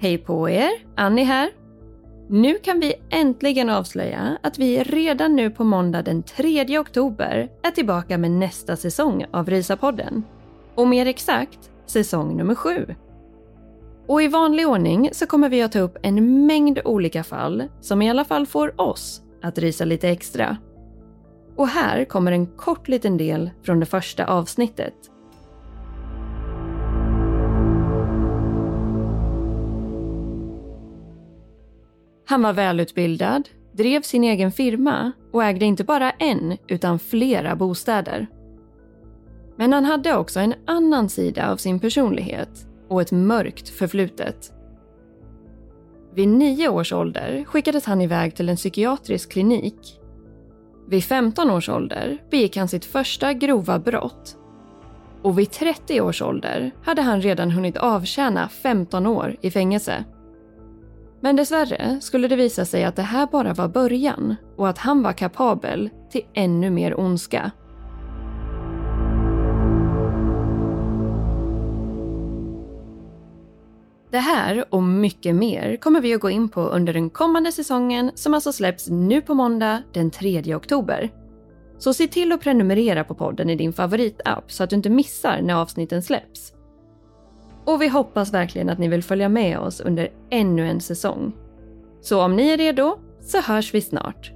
Hej på er! Annie här. Nu kan vi äntligen avslöja att vi redan nu på måndag den 3 oktober är tillbaka med nästa säsong av Rysapodden. Och mer exakt, säsong nummer 7. Och i vanlig ordning så kommer vi att ta upp en mängd olika fall som i alla fall får oss att rysa lite extra. Och här kommer en kort liten del från det första avsnittet. Han var välutbildad, drev sin egen firma och ägde inte bara en utan flera bostäder. Men han hade också en annan sida av sin personlighet och ett mörkt förflutet. Vid nio års ålder skickades han iväg till en psykiatrisk klinik. Vid 15 års ålder begick han sitt första grova brott. Och vid 30 års ålder hade han redan hunnit avtjäna 15 år i fängelse. Men dessvärre skulle det visa sig att det här bara var början och att han var kapabel till ännu mer ondska. Det här och mycket mer kommer vi att gå in på under den kommande säsongen som alltså släpps nu på måndag den 3 oktober. Så se till att prenumerera på podden i din favoritapp så att du inte missar när avsnitten släpps. Och vi hoppas verkligen att ni vill följa med oss under ännu en säsong. Så om ni är redo så hörs vi snart.